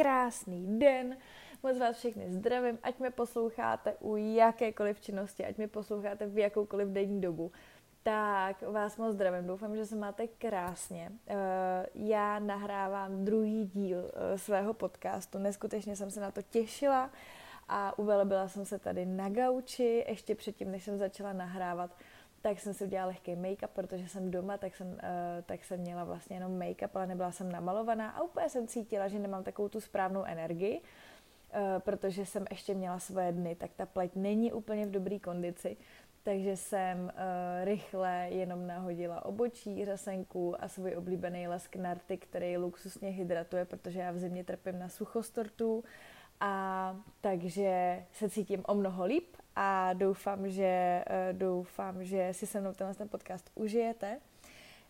krásný den. Moc vás všechny zdravím, ať mě posloucháte u jakékoliv činnosti, ať mě posloucháte v jakoukoliv denní dobu. Tak vás moc zdravím, doufám, že se máte krásně. Eh, já nahrávám druhý díl eh, svého podcastu, neskutečně jsem se na to těšila a uvelebila jsem se tady na gauči, ještě předtím, než jsem začala nahrávat, tak jsem si udělala lehký make-up, protože jsem doma, tak jsem, uh, tak jsem měla vlastně jenom make-up, ale nebyla jsem namalovaná a úplně jsem cítila, že nemám takovou tu správnou energii, uh, protože jsem ještě měla svoje dny, tak ta pleť není úplně v dobré kondici, takže jsem uh, rychle jenom nahodila obočí, řasenku a svůj oblíbený lesk Narty, který luxusně hydratuje, protože já v zimě trpím na suchostortu a takže se cítím o mnoho líp a doufám, že, uh, doufám, že si se mnou tenhle ten podcast užijete.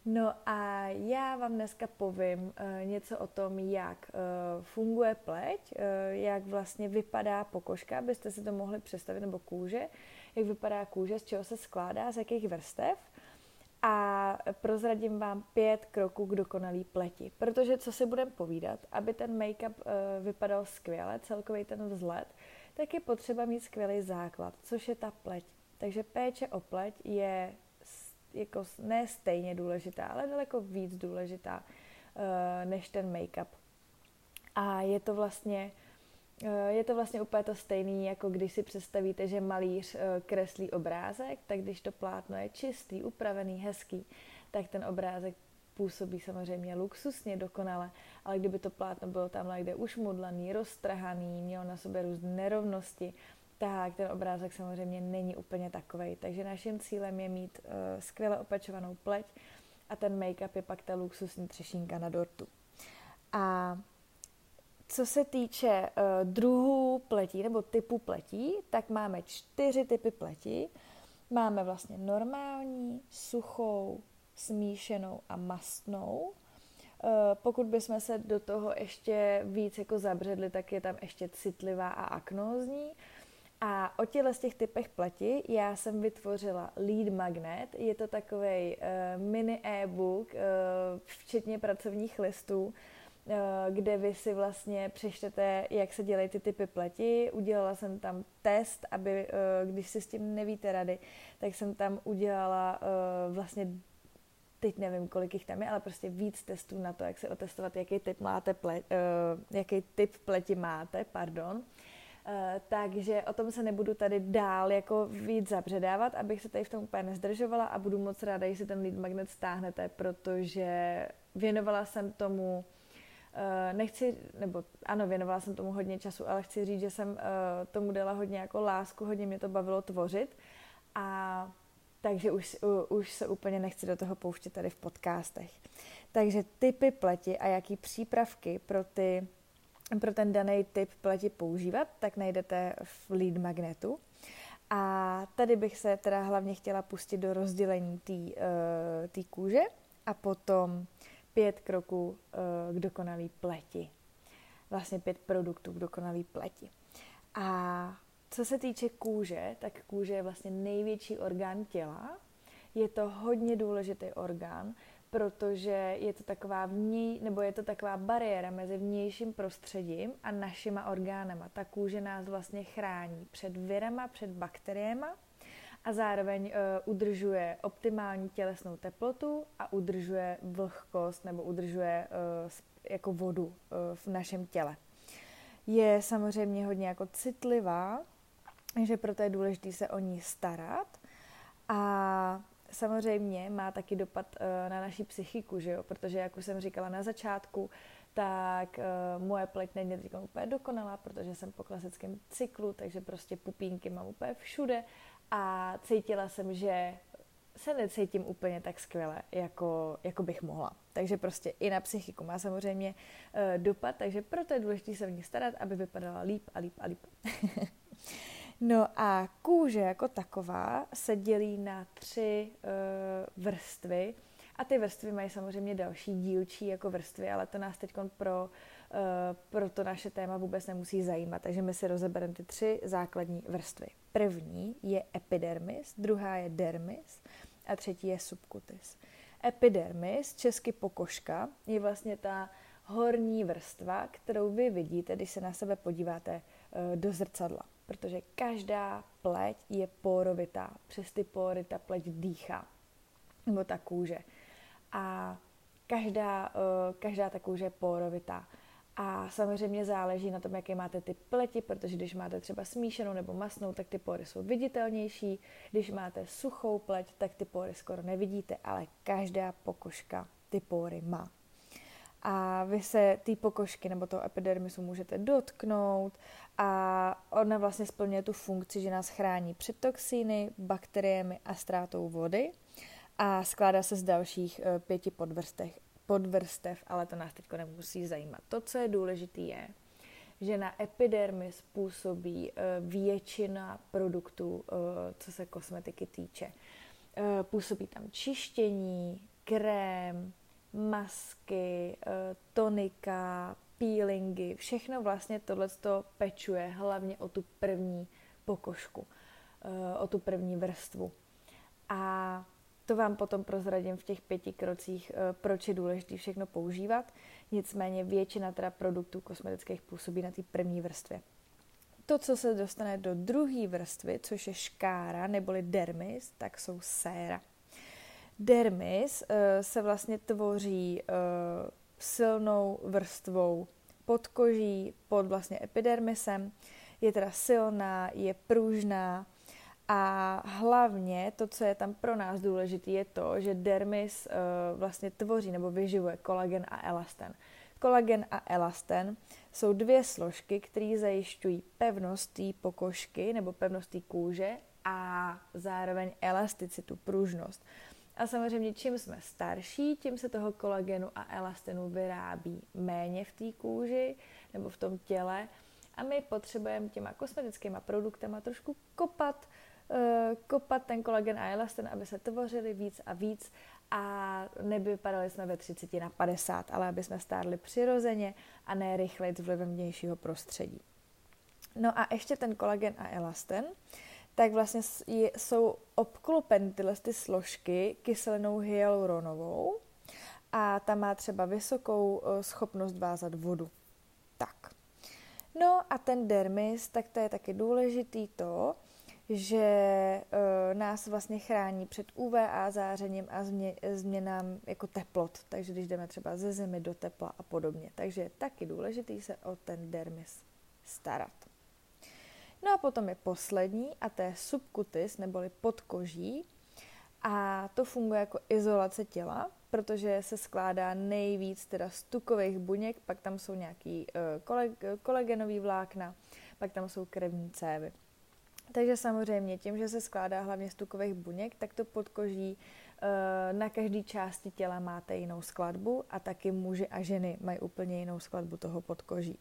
No a já vám dneska povím uh, něco o tom, jak uh, funguje pleť, jak vlastně vypadá pokožka, abyste si to mohli představit, nebo kůže, jak vypadá kůže, z čeho se skládá, z jakých vrstev a prozradím vám pět kroků k dokonalý pleti. Protože co si budeme povídat, aby ten make-up uh, vypadal skvěle, celkový ten vzhled, tak je potřeba mít skvělý základ, což je ta pleť. Takže péče o pleť je jako ne stejně důležitá, ale daleko víc důležitá uh, než ten make-up. A je to vlastně Eh, je to vlastně úplně to stejné, jako když si představíte, že malíř eh, kreslí obrázek, tak když to plátno je čistý, upravený, hezký, tak ten obrázek působí samozřejmě luxusně, dokonale, ale kdyby to plátno bylo tam někde ušmudlaný, roztrhaný, mělo na sobě různé nerovnosti, tak ten obrázek samozřejmě není úplně takový. Takže naším cílem je mít uh, skvěle opečovanou pleť a ten make-up je pak ta luxusní třešínka na dortu. A co se týče uh, druhů pletí nebo typu pletí, tak máme čtyři typy pleti. Máme vlastně normální, suchou, smíšenou a mastnou. Uh, pokud bychom se do toho ještě víc jako zabředli, tak je tam ještě citlivá a aknózní. A o těchto z těch typech pleti já jsem vytvořila lead magnet. Je to takový uh, mini e-book, uh, včetně pracovních listů, Eh, kde vy si vlastně přečtete, jak se dělají ty typy pleti. Udělala jsem tam test, aby, eh, když si s tím nevíte rady, tak jsem tam udělala eh, vlastně teď nevím, kolik jich tam je, ale prostě víc testů na to, jak se otestovat, jaký typ máte, ple, jaký typ pleti máte, pardon. Takže o tom se nebudu tady dál jako víc zabředávat, abych se tady v tom úplně nezdržovala a budu moc ráda, jestli ten lead magnet stáhnete, protože věnovala jsem tomu nechci, nebo ano, věnovala jsem tomu hodně času, ale chci říct, že jsem uh, tomu dala hodně jako lásku, hodně mě to bavilo tvořit a takže už, už se úplně nechci do toho pouštět tady v podcastech. Takže typy pleti a jaký přípravky pro, ty, pro ten daný typ pleti používat, tak najdete v lead magnetu. A tady bych se teda hlavně chtěla pustit do rozdělení té uh, kůže a potom pět kroků uh, k dokonalý pleti. Vlastně pět produktů k dokonalý pleti. A co se týče kůže, tak kůže je vlastně největší orgán těla. Je to hodně důležitý orgán, protože je to taková vní, nebo je to taková bariéra mezi vnějším prostředím a našima orgánama. Ta kůže nás vlastně chrání před virama, před bakteriemi a zároveň uh, udržuje optimální tělesnou teplotu a udržuje vlhkost nebo udržuje uh, jako vodu uh, v našem těle. Je samozřejmě hodně jako citlivá, že proto je důležité se o ní starat a samozřejmě má taky dopad na naši psychiku, že jo? protože jak už jsem říkala na začátku, tak uh, moje pleť není teď úplně dokonalá, protože jsem po klasickém cyklu, takže prostě pupínky mám úplně všude a cítila jsem, že se necítím úplně tak skvěle, jako, jako bych mohla. Takže prostě i na psychiku má samozřejmě uh, dopad, takže proto je důležité se v ní starat, aby vypadala líp a líp a líp. no a kůže jako taková se dělí na tři uh, vrstvy a ty vrstvy mají samozřejmě další dílčí jako vrstvy, ale to nás teď pro Eh, proto naše téma vůbec nemusí zajímat. Takže my si rozebereme ty tři základní vrstvy. První je epidermis, druhá je dermis a třetí je subcutis. Epidermis, česky pokožka, je vlastně ta horní vrstva, kterou vy vidíte, když se na sebe podíváte uh, do zrcadla. Protože každá pleť je porovitá. Přes ty pory ta pleť dýchá. Nebo ta kůže. A každá, uh, každá ta kůže je porovitá. A samozřejmě záleží na tom, jaké máte ty pleti, protože když máte třeba smíšenou nebo masnou, tak ty pory jsou viditelnější. Když máte suchou pleť, tak ty pory skoro nevidíte, ale každá pokožka ty pory má. A vy se té pokožky nebo toho epidermisu můžete dotknout a ona vlastně splňuje tu funkci, že nás chrání před toxíny, bakteriemi a ztrátou vody a skládá se z dalších eh, pěti podvrstech podvrstev, ale to nás teď nemusí zajímat. To, co je důležité, je, že na epidermis působí eh, většina produktů, eh, co se kosmetiky týče. Eh, působí tam čištění, krém, masky, tonika, peelingy, všechno vlastně tohle pečuje hlavně o tu první pokožku, o tu první vrstvu. A to vám potom prozradím v těch pěti krocích, eh, proč je důležité všechno používat. Nicméně většina teda produktů kosmetických působí na té první vrstvě. To, co se dostane do druhé vrstvy, což je škára neboli dermis, tak jsou séra. Dermis uh, se vlastně tvoří uh, silnou vrstvou podkoží pod vlastně epidermisem. Je teda silná, je pružná, a hlavně to, co je tam pro nás důležité, je to, že dermis uh, vlastně tvoří nebo vyživuje kolagen a elasten. Kolagen a elasten jsou dvě složky, které zajišťují pevnost té pokožky nebo pevnost té kůže a zároveň elasticitu, pružnost. A samozřejmě, čím jsme starší, tím se toho kolagenu a elastenu vyrábí méně v té kůži nebo v tom těle a my potřebujeme těma kosmetickými produktama trošku kopat kopat ten kolagen a elasten, aby se tvořili víc a víc a nevypadali jsme ve 30 na 50, ale aby jsme stárli přirozeně a ne rychleji vlivem vnějšího prostředí. No a ještě ten kolagen a elasten, tak vlastně jsou obklopeny tyhle ty složky kyselinou hyaluronovou a ta má třeba vysokou eh, schopnost vázat vodu. Tak. No a ten dermis, tak to je taky důležitý to, že uh, nás vlastně chrání před UVA zářením a změ, změnám jako teplot, takže když jdeme třeba ze zimy do tepla a podobně. Takže je taky důležitý se o ten dermis starat. No a potom je poslední a to je subkutis neboli podkoží a to funguje jako izolace těla, protože se skládá nejvíc teda z tukových buněk, pak tam jsou nějaký uh, kolegenový vlákna, pak tam jsou krevní cévy. Takže samozřejmě tím, že se skládá hlavně z tukových buněk, tak to podkoží eh, na každé části těla máte jinou skladbu a taky muži a ženy mají úplně jinou skladbu toho podkoží.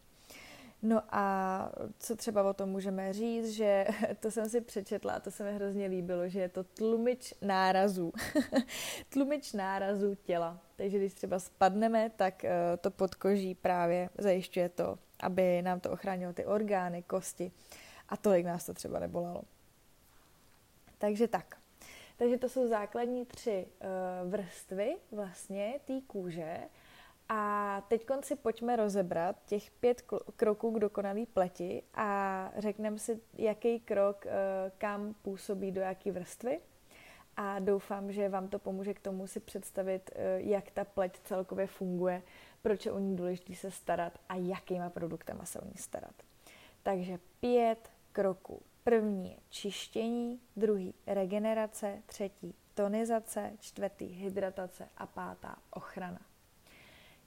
No a co třeba o tom můžeme říct, že to jsem si přečetla a to se mi hrozně líbilo, že je to tlumič nárazů. tlumič nárazů těla. Takže když třeba spadneme, tak eh, to podkoží právě zajišťuje to, aby nám to ochránilo ty orgány, kosti a tolik nás to třeba nebolelo. Takže tak. Takže to jsou základní tři uh, vrstvy vlastně té kůže. A teď si pojďme rozebrat těch pět kroků k dokonalý pleti a řekneme si, jaký krok uh, kam působí do jaký vrstvy. A doufám, že vám to pomůže k tomu si představit, uh, jak ta pleť celkově funguje, proč je o ní důležité se starat a jakýma produktama se o ní starat. Takže pět kroků. První je čištění, druhý regenerace, třetí tonizace, čtvrtý hydratace a pátá ochrana.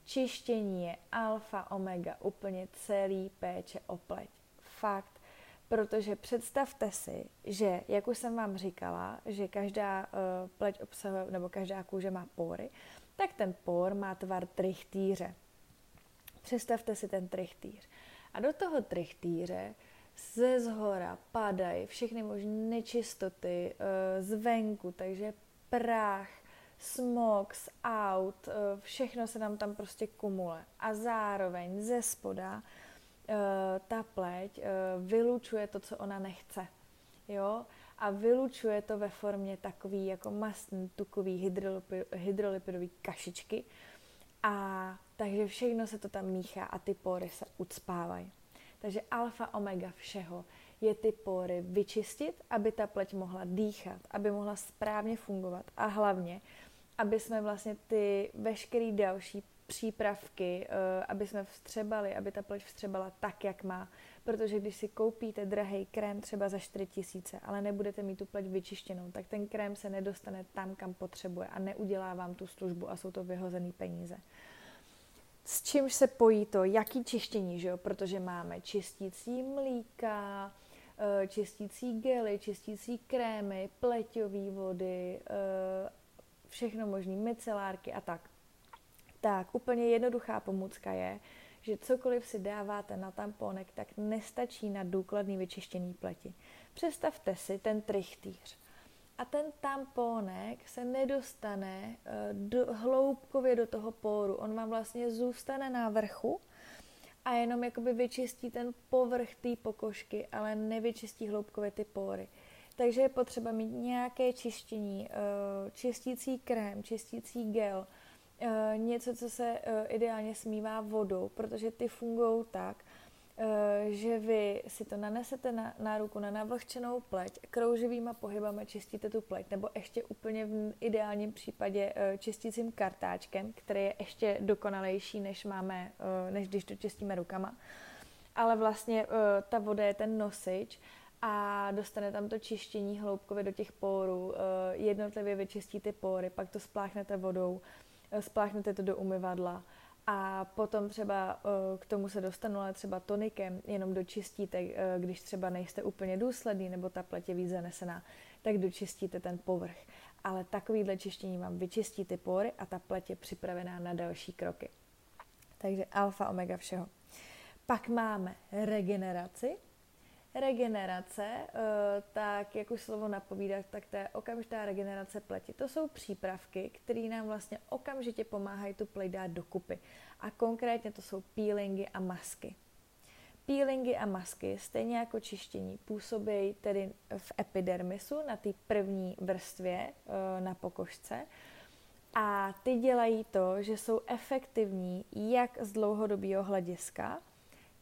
Čištění je alfa, omega, úplně celý péče o pleť. Fakt, protože představte si, že, jak už jsem vám říkala, že každá uh, pleť obsahuje, nebo každá kůže má pory, tak ten por má tvar trichtýře. Představte si ten trichtýř. A do toho trichtýře ze zhora padají všechny možné nečistoty uh, zvenku, takže prach, smog z aut, uh, všechno se nám tam prostě kumule. A zároveň ze spoda uh, ta pleť uh, vylučuje to, co ona nechce. Jo? A vylučuje to ve formě takový jako mastný, tukový hydrolipidový kašičky. A Takže všechno se to tam míchá a ty pory se ucpávají. Takže alfa omega všeho je ty pory vyčistit, aby ta pleť mohla dýchat, aby mohla správně fungovat a hlavně, aby jsme vlastně ty veškeré další přípravky, uh, aby jsme vstřebali, aby ta pleť vstřebala tak, jak má. Protože když si koupíte drahý krém třeba za 4 tisíce, ale nebudete mít tu pleť vyčištěnou, tak ten krém se nedostane tam, kam potřebuje a neudělá vám tu službu a jsou to vyhozené peníze. S čímž se pojí to, jaký čištění, že jo? protože máme čistící mlíka, eh, čistící gely, čistící krémy, pleťové vody, eh, všechno možné, micelárky a tak tak úplně jednoduchá pomůcka je, že cokoliv si dáváte na tamponek, tak nestačí na důkladný vyčištění pleti. Představte si ten trichtýř. A ten tamponek se nedostane uh, do, hloubkově do toho póru. On vám vlastně zůstane na vrchu a jenom jakoby vyčistí ten povrch té pokožky, ale nevyčistí hloubkově ty póry. Takže je potřeba mít nějaké čištění, uh, čistící krém, čistící gel, Uh, něco, co se ideálně smívá vodou, protože ty fungují tak, že vy si to nanesete na, na ruku na navlhčenou pleť, krouživýma pohybama čistíte tu pleť, nebo ještě úplně v ideálním případě uh, čistícím kartáčkem, který je ještě dokonalejší, než máme, uh, než když to čistíme rukama. Ale vlastně ta voda je ten nosič a dostane tam to čištění hloubkově do těch pórů, jednotlivě vyčistí ty pory, pak to spláchnete vodou, spláchnete to do umyvadla a potom třeba uh, k tomu se dostanu, ale třeba tonikem jenom dočistíte, uh, když třeba nejste úplně důsledný nebo ta pleť je víc zanesená, tak dočistíte ten povrch. Ale takovýhle čištění vám vyčistí ty pory a ta pleť je připravená na další kroky. Takže alfa, omega všeho. Pak máme regeneraci, regenerace, eh, tak jak už slovo napovídá, tak to je okamžitá regenerace pleti. To jsou přípravky, které nám vlastně okamžitě pomáhají tu pleť dát dokupy. A konkrétně to jsou peelingy a masky. Peelingy a masky, stejně jako čištění, působí tedy v epidermisu na té první vrstvě eh, na pokožce. A ty dělají to, že jsou efektivní jak z dlouhodobého hlediska,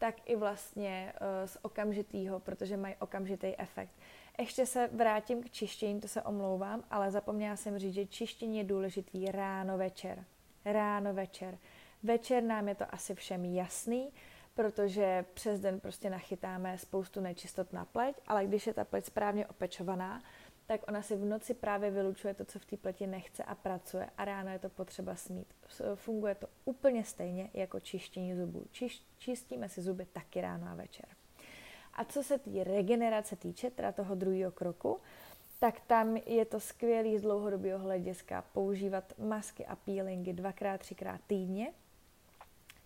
tak i vlastně uh, z okamžitýho, protože mají okamžitý efekt. Ještě se vrátím k čištění, to se omlouvám, ale zapomněla jsem říct, že čištění je důležitý ráno večer. Ráno večer. Večer nám je to asi všem jasný, protože přes den prostě nachytáme spoustu nečistot na pleť, ale když je ta pleť správně opečovaná, tak ona si v noci právě vylučuje to, co v té pleti nechce a pracuje a ráno je to potřeba smít. Funguje to úplně stejně jako čištění zubů. Čiš, čistíme si zuby taky ráno a večer. A co se té regenerace týče, teda toho druhého kroku, tak tam je to skvělý z dlouhodobého hlediska používat masky a peelingy dvakrát, třikrát týdně.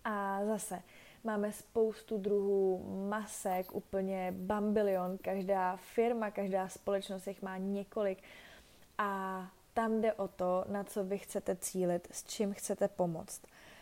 A zase Máme spoustu druhů masek, úplně bambilion. Každá firma, každá společnost jich má několik. A tam jde o to, na co vy chcete cílit, s čím chcete pomoct.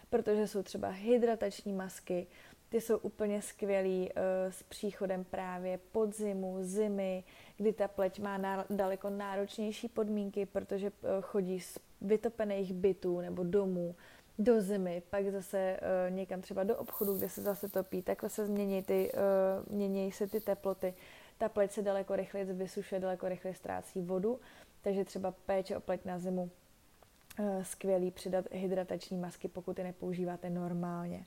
Protože jsou třeba hydratační masky, ty jsou úplně skvělý uh, s příchodem právě podzimu, zimy, kdy ta pleť má ná, daleko náročnější podmínky, protože uh, chodí z vytopených bytů nebo domů do zimy, pak zase uh, někam třeba do obchodu, kde se zase topí, takhle se změní, ty, uh, mění se ty teploty, ta pleť se daleko rychleji vysušuje, daleko rychleji ztrácí vodu, takže třeba péče o pleť na zimu uh, skvělý přidat hydratační masky, pokud je nepoužíváte normálně.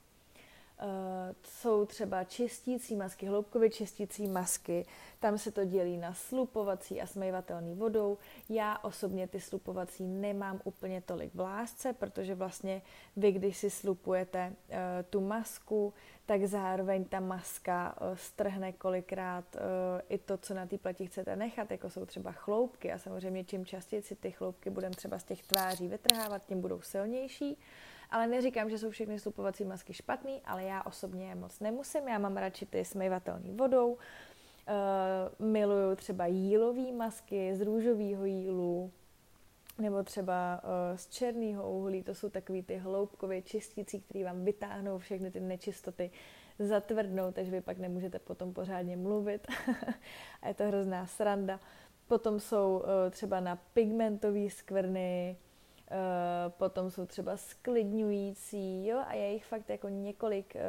Uh, jsou třeba čistící masky, hloubkově čistící masky, tam se to dělí na slupovací a smejvatelný vodou. Já osobně ty slupovací nemám úplně tolik v lásce, protože vlastně vy, když si slupujete uh, tu masku, tak zároveň ta maska uh, strhne kolikrát i to, co na té pleti chcete nechat, jako jsou třeba chloupky a samozřejmě čím častěji si ty chloupky budeme třeba z těch tváří vytrhávat, tím budou silnější. Ale neříkám, že jsou všechny slupovací masky špatný, ale já osobně je moc nemusím. Já mám radši ty smyvatelný vodou. Uh, miluju třeba jílové masky z růžového jílu, nebo třeba uh, z černého uhlí, to jsou takový ty hloubkově čistící, který vám vytáhnou všechny ty nečistoty, zatvrdnou, takže vy pak nemůžete potom pořádně mluvit a je to hrozná sranda. Potom jsou uh, třeba na pigmentové skvrny, potom jsou třeba sklidňující, jo, a je jich fakt jako několik, uh,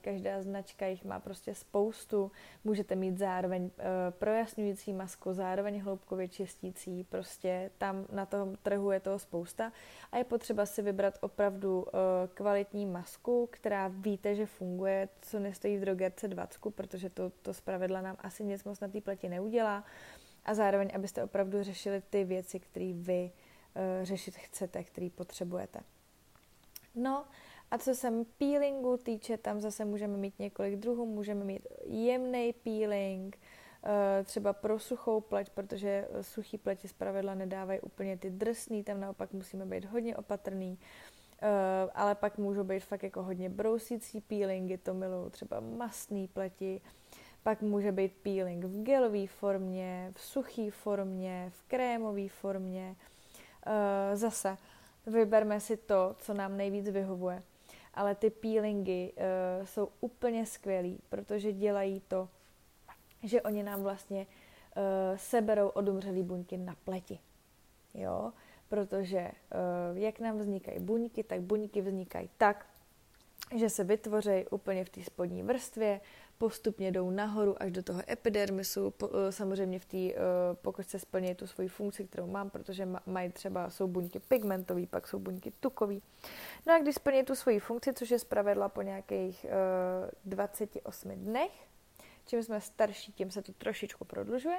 každá značka jich má prostě spoustu, můžete mít zároveň uh, projasňující masku, zároveň hloubkově čistící, prostě tam na tom trhu je toho spousta. A je potřeba si vybrat opravdu kvalitní masku, která víte, že funguje, co nestojí v drogerce 20, protože to, to zpravidla nám asi nic moc na té pleti neudělá. A zároveň, abyste opravdu řešili ty věci, které vy řešit chcete, který potřebujete. No a co se peelingu týče, tam zase můžeme mít několik druhů, můžeme mít jemný peeling, uh, třeba pro suchou pleť, protože suchý pleti zpravidla nedávají úplně ty drsný, tam naopak musíme být hodně opatrný. Ale pak můžou být fakt jako hodně brousící peelingy, to miluju, třeba masný pleti, pak může být peeling v gelové formě, v suché formě, v krémové formě, zase vyberme si to, co nám nejvíc vyhovuje. Ale ty peelingy uh, jsou úplně skvělý, protože dělají to, že oni nám vlastně uh, seberou odumřelý buňky na pleti. Jo? Protože uh, jak nám vznikají buňky, tak buňky vznikají tak, že se vytvoří úplně v té spodní vrstvě, postupně jdou nahoru až do toho epidermisu, po, eh, samozřejmě v té, eh, pokud se splní tu svoji funkci, kterou mám, protože mají třeba, jsou buňky pigmentové, pak jsou buňky tukové. No a když splní tu svoji funkci, což je zpravedla po nějakých uh, 28 dnech, čím jsme starší, tím se to trošičku prodlužuje,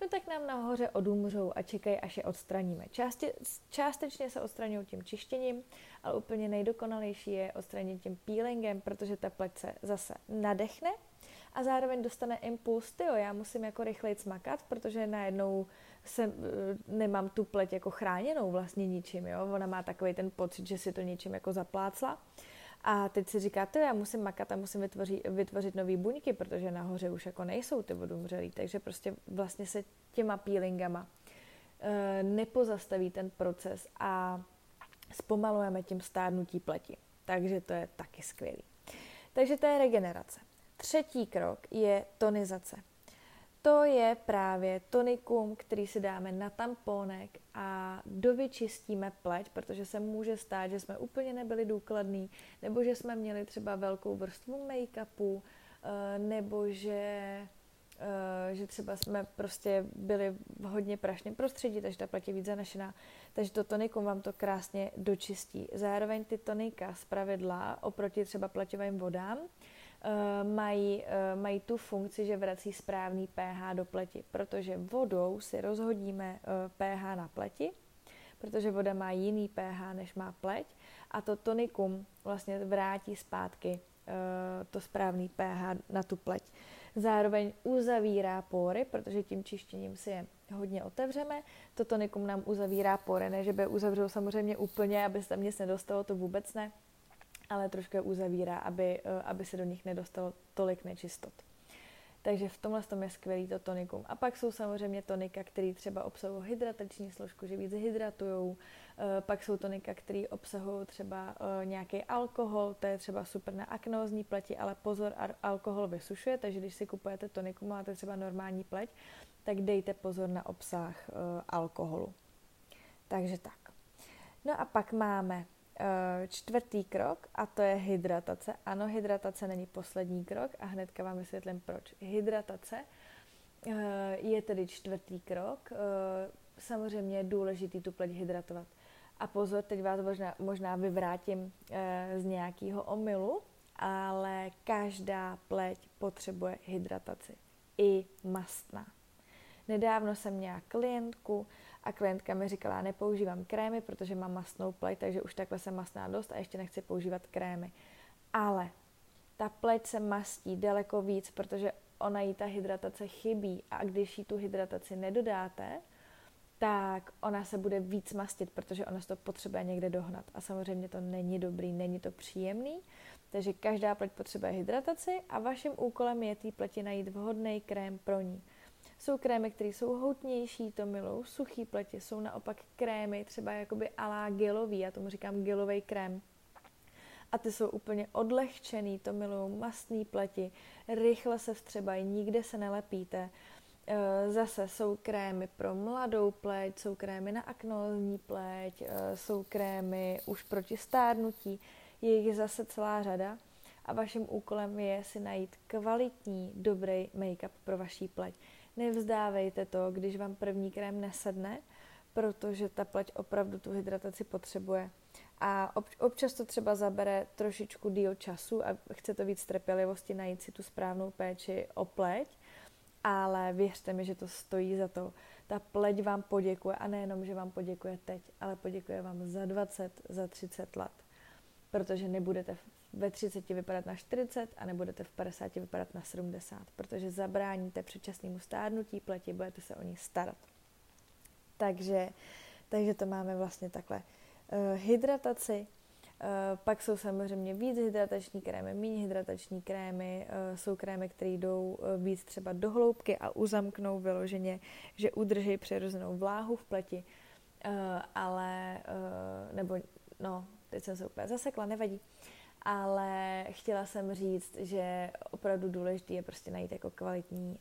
no tak nám nahoře odumřou a čekají, až je odstraníme. Částečně se odstraňují tím čištěním, ale úplně nejdokonalejší je odstranit tím peelingem, protože ta pleť se zase nadechne a zároveň dostane impuls, jo, já musím jako rychleji smakat, protože najednou se, eh, nemám tu pleť jako chráněnou vlastně ničím, jo. Ona má takový ten pocit, že si to něčím jako zaplácla. A teď si říká, to já musím makat a musím vytvořit, vytvořit nové buňky, protože nahoře už jako nejsou ty vodumřelý, takže prostě vlastně se těma peelingama e, nepozastaví ten proces a zpomalujeme tím stárnutí pleti. Takže to je taky skvělý. Takže to je regenerace. Třetí krok je tonizace. To je právě tonikum, který si dáme na tamponek a dovyčistíme pleť, protože se může stát, že jsme úplně nebyli důkladní, nebo že jsme měli třeba velkou vrstvu make-upu, eh, nebo že, že třeba jsme prostě byli v hodně prašném prostředí, takže ta je víc zanešená. Takže to tonikum vám to krásně dočistí. Zároveň ty tonika z pravidla oproti třeba pleťovým vodám, Eh, mají, uh, mají tu funkci, že vrací správný pH do pleti, protože vodou si rozhodíme eh, pH na pleti, protože voda má jiný pH, než má pleť a to tonikum vlastně vrátí zpátky to správný pH na tu pleť. Zároveň uzavírá pory, protože tím čištěním si je hodně otevřeme. To tonikum nám uzavírá pory, ne že by uzavřel samozřejmě úplně, aby se tam nic nedostalo, to vůbec ne, ale trošku je uzavírá, aby, eh, aby se do nich nedostalo tolik nečistot. Takže v tomhle tom je skvělý to tonikum. A pak jsou samozřejmě tonika, které třeba obsahují hydratační složku, že víc hydratují. Eh, pak jsou tonika, které obsahují třeba eh, nějaký alkohol, to je třeba super na aknózní pleti, ale pozor, alkohol vysušuje, takže když si kupujete tonikum, máte třeba normální pleť, tak dejte pozor na obsah alkoholu. Takže tak. No a pak máme Eh, čtvrtý krok a to je hydratace. Ano, hydratace není poslední krok a hnedka vám vysvětlím proč. Hydratace eh, je tedy čtvrtý krok. Eh, samozřejmě je důležitý tu pleť hydratovat. A pozor, teď vás možná, možná vyvrátím z nějakého omylu, ale každá pleť potřebuje hydrataci. I mastná. Nedávno jsem měla klientku, a klientka mi říkala, nepoužívám krémy, protože mám masnou pleť, takže už takhle jsem masná dost a ještě nechci používat krémy. Ale ta pleť se mastí daleko víc, protože ona jí ta hydratace chybí a když jí tu hydrataci nedodáte, tak ona se bude víc mastit, protože ona se to potřebuje někde dohnat. A samozřejmě to není dobrý, není to příjemný, takže každá pleť potřebuje hydrataci a vaším úkolem je té pleti najít vhodný krém pro ní. Jsou krémy, které jsou hutnější, to milou, suchý pleti, jsou naopak krémy, třeba jakoby alá gelový, já tomu říkám gelový krém. A ty jsou úplně odlehčený, to milou, mastný pleti, rychle se vstřebají, nikde se nelepíte. Eh, zase jsou krémy pro mladou pleť, jsou krémy na aknózní pleť, eh, jsou krémy už proti stárnutí, je jich zase celá řada a vaším úkolem je si najít kvalitní, dobrý make-up pro vaší pleť. Nevzdávejte to, když vám první krém nesedne, protože ta pleť opravdu tu hydrataci potřebuje. A občas to třeba zabere trošičku díl času a chce to víc trpělivosti najít si tu správnou péči o pleť, ale věřte mi, že to stojí za to. Ta pleť vám poděkuje a nejenom, že vám poděkuje teď, ale poděkuje vám za 20, za 30 let. Protože nebudete ve 30 vypadat na 40 a nebudete v 50 vypadat na 70, protože zabráníte předčasnému stárnutí pleti, budete se o ní starat. Takže, takže to máme vlastně takhle. Uh, hydrataci, Uh, pak jsou samozřejmě víc hydratační krémy, méně hydratační krémy, uh, jsou krémy, které jdou uh, víc třeba do hloubky a uzamknou vyloženě, že udrží přirozenou vláhu v pleti, ale, nebo, no, teď jsem se úplně zasekla, nevadí, ale chtěla jsem říct, že opravdu důležité je prostě najít jako kvalitní,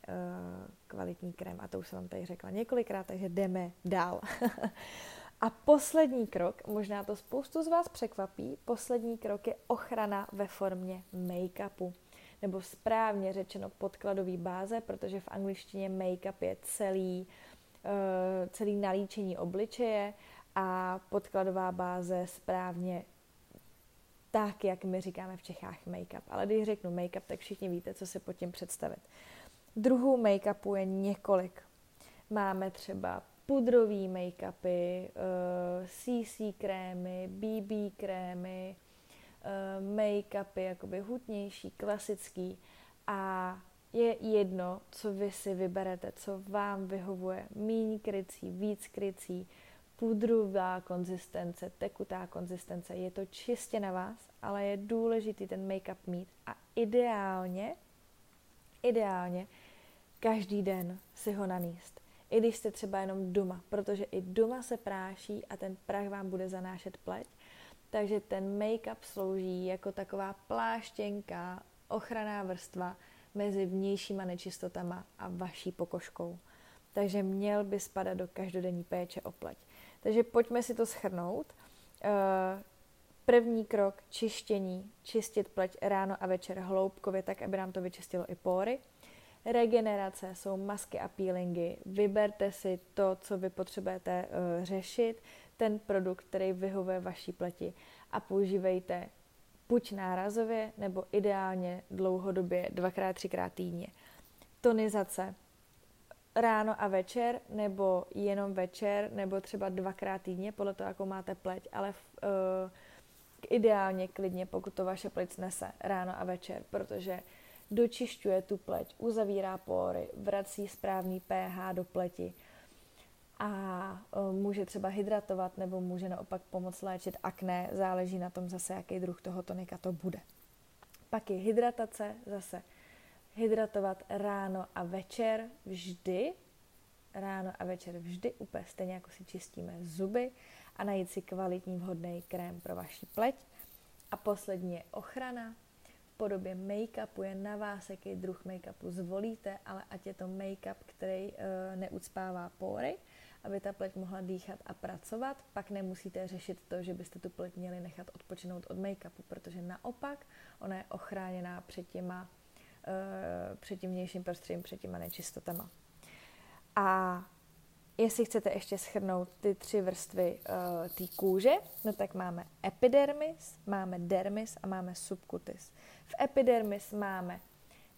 kvalitní krém a to už jsem vám tady řekla několikrát, takže jdeme dál. A poslední krok, možná to spoustu z vás překvapí, poslední krok je ochrana ve formě make-upu. Nebo správně řečeno podkladový báze, protože v angličtině make-up je celý, uh, celý nalíčení obličeje a podkladová báze správně tak, jak my říkáme v Čechách make-up. Ale když řeknu make-up, tak všichni víte, co si pod tím představit. Druhou make-upu je několik. Máme třeba pudrový make-upy, CC eh, krémy, BB krémy, eh, make-upy jakoby hutnější, klasický a je jedno, co vy si vyberete, co vám vyhovuje, míň krycí, víc krycí, pudrová konzistence, tekutá konzistence, je to čistě na vás, ale je důležitý ten make-up mít a ideálně, ideálně každý den si ho naníst i když jste třeba jenom doma, protože i doma se práší a ten prach vám bude zanášet pleť. Takže ten make-up slouží jako taková pláštěnka, ochranná vrstva mezi vnějšíma nečistotama a vaší pokožkou. Takže měl by spadat do každodenní péče o pleť. Takže pojďme si to schrnout. Eh, první krok čištění, čistit pleť ráno a večer hloubkově, tak aby nám to vyčistilo i pory. Regenerace jsou masky a peelingy. Vyberte si to, co vy potřebujete uh, řešit, ten produkt, který vyhovuje vaší pleti a používejte buď nárazově, nebo ideálně dlouhodobě dvakrát, třikrát týdně. Tonizace ráno a večer, nebo jenom večer, nebo třeba dvakrát týdně, podle toho, jakou máte pleť, ale uh, ideálně klidně, pokud to vaše pleť snese ráno a večer, protože dočišťuje tu pleť, uzavírá pory, vrací správný pH do pleti a e, může třeba hydratovat nebo může naopak pomoct léčit akné, záleží na tom zase, jaký druh toho tonika to bude. Pak je hydratace, zase hydratovat ráno a večer vždy, ráno a večer vždy, úplně stejně jako si čistíme zuby a najít si kvalitní vhodný krém pro vaši pleť. A poslední je ochrana, podobě make-upu, je na vás, jaký druh make-upu zvolíte, ale ať je to make-up, který uh, neucpává pory, aby ta pleť mohla dýchat a pracovat, pak nemusíte řešit to, že byste tu pleť měli nechat odpočinout od make-upu, protože naopak ona je ochráněná před těma před tím vnějším prostředím, před těma nečistotama. A Jestli chcete ještě schrnout ty tři vrstvy uh, té kůže, no tak máme epidermis, máme dermis a máme subcutis. V epidermis máme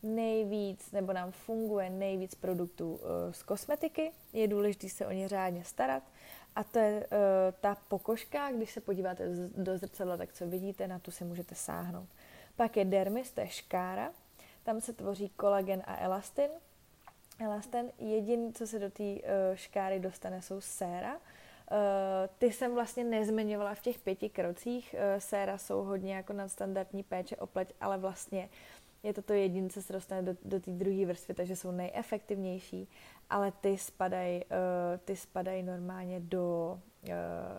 nejvíc, nebo nám funguje nejvíc produktů uh, z kosmetiky, je důležité se o ně řádně starat a to je uh, ta pokožka, když se podíváte do zrcadla, tak co vidíte, na tu si můžete sáhnout. Pak je dermis, to je škára, tam se tvoří kolagen a elastin, Elastin, jediný, co se do té uh, škáry dostane, jsou séra. Uh, ty jsem vlastně nezmiňovala v těch pěti krocích. Uh, séra jsou hodně jako nadstandardní péče o pleť, ale vlastně je to to jediné, co se dostane do, do té druhé vrstvy, takže jsou nejefektivnější, ale ty spadají ty spadají normálně do,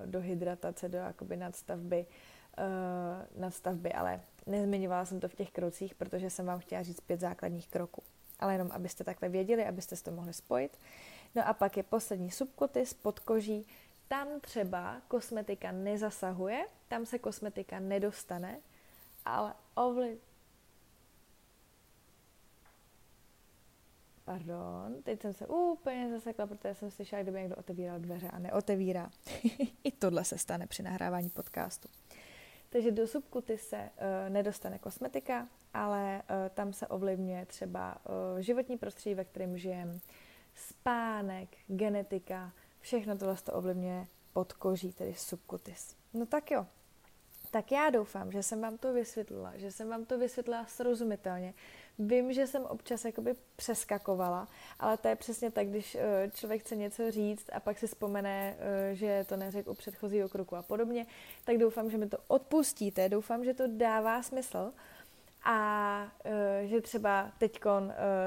do hydratace, do jakoby nadstavby, nadstavby, ale nezmiňovala jsem to v těch krocích, protože jsem vám chtěla říct pět základních kroků. ale jenom abyste takhle věděli, abyste to mohli spojit. No a pak je poslední subkutis, podkoží, tam třeba kosmetika nezasahuje, tam se kosmetika nedostane, ale ovliv... Pardon, teď jsem se úplně zasekla, protože jsem slyšela, kdyby někdo otevíral dveře a neotevírá. I tohle se stane při nahrávání podcastu. Takže do subkuty se uh, nedostane kosmetika, ale uh, tam se ovlivňuje třeba uh, životní prostředí, ve kterém žijeme, spánek, genetika, všechno tohle to ovlivňuje podkoží, tedy subkutis. No tak jo, tak já doufám, že jsem vám to vysvětlila, že jsem vám to vysvětlila srozumitelně. Vím, že jsem občas jakoby přeskakovala, ale to je přesně tak, když eh, člověk chce něco říct a pak si vzpomene, eh, že to neřekl u předchozího kroku a podobně, tak doufám, že mi to odpustíte, doufám, že to dává smysl. A uh, že třeba teď uh,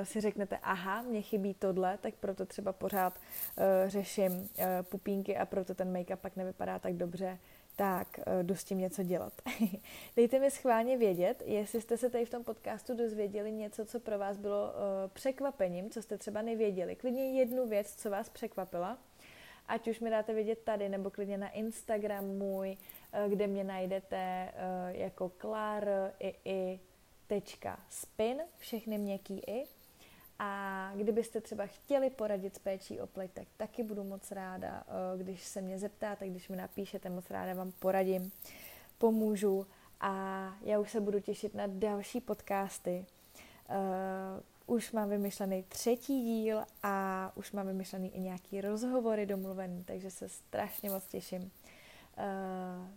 si řeknete, aha, mě chybí tohle, tak proto třeba pořád řeším pupínky a proto ten make-up pak nevypadá tak dobře, tak uh, jdu s tím něco dělat. Dejte mi schválně vědět, jestli jste se tady v tom podcastu dozvěděli něco, co pro vás bylo uh, překvapením, co jste třeba nevěděli. Klidně jednu věc, co vás překvapila, ať už mi dáte vědět tady, nebo klidně na Instagram můj, uh, kde mě najdete jako Klar i, i tečka spin, všechny měkký i. A kdybyste třeba chtěli poradit s péčí o pleť, tak taky budu moc ráda, eh, když se mě zeptáte, když mi napíšete, moc ráda vám poradím, pomůžu a já už se budu těšit na další podcasty. Uh, už mám vymyšlený třetí díl a už mám vymyšlený i nějaký rozhovory domluvený, takže se strašně moc těším. Uh,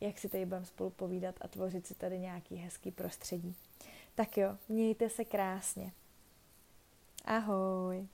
jak si tady budeme spolu povídat a tvořit si tady nějaký hezký prostředí. Tak jo, mějte se krásně. Ahoj.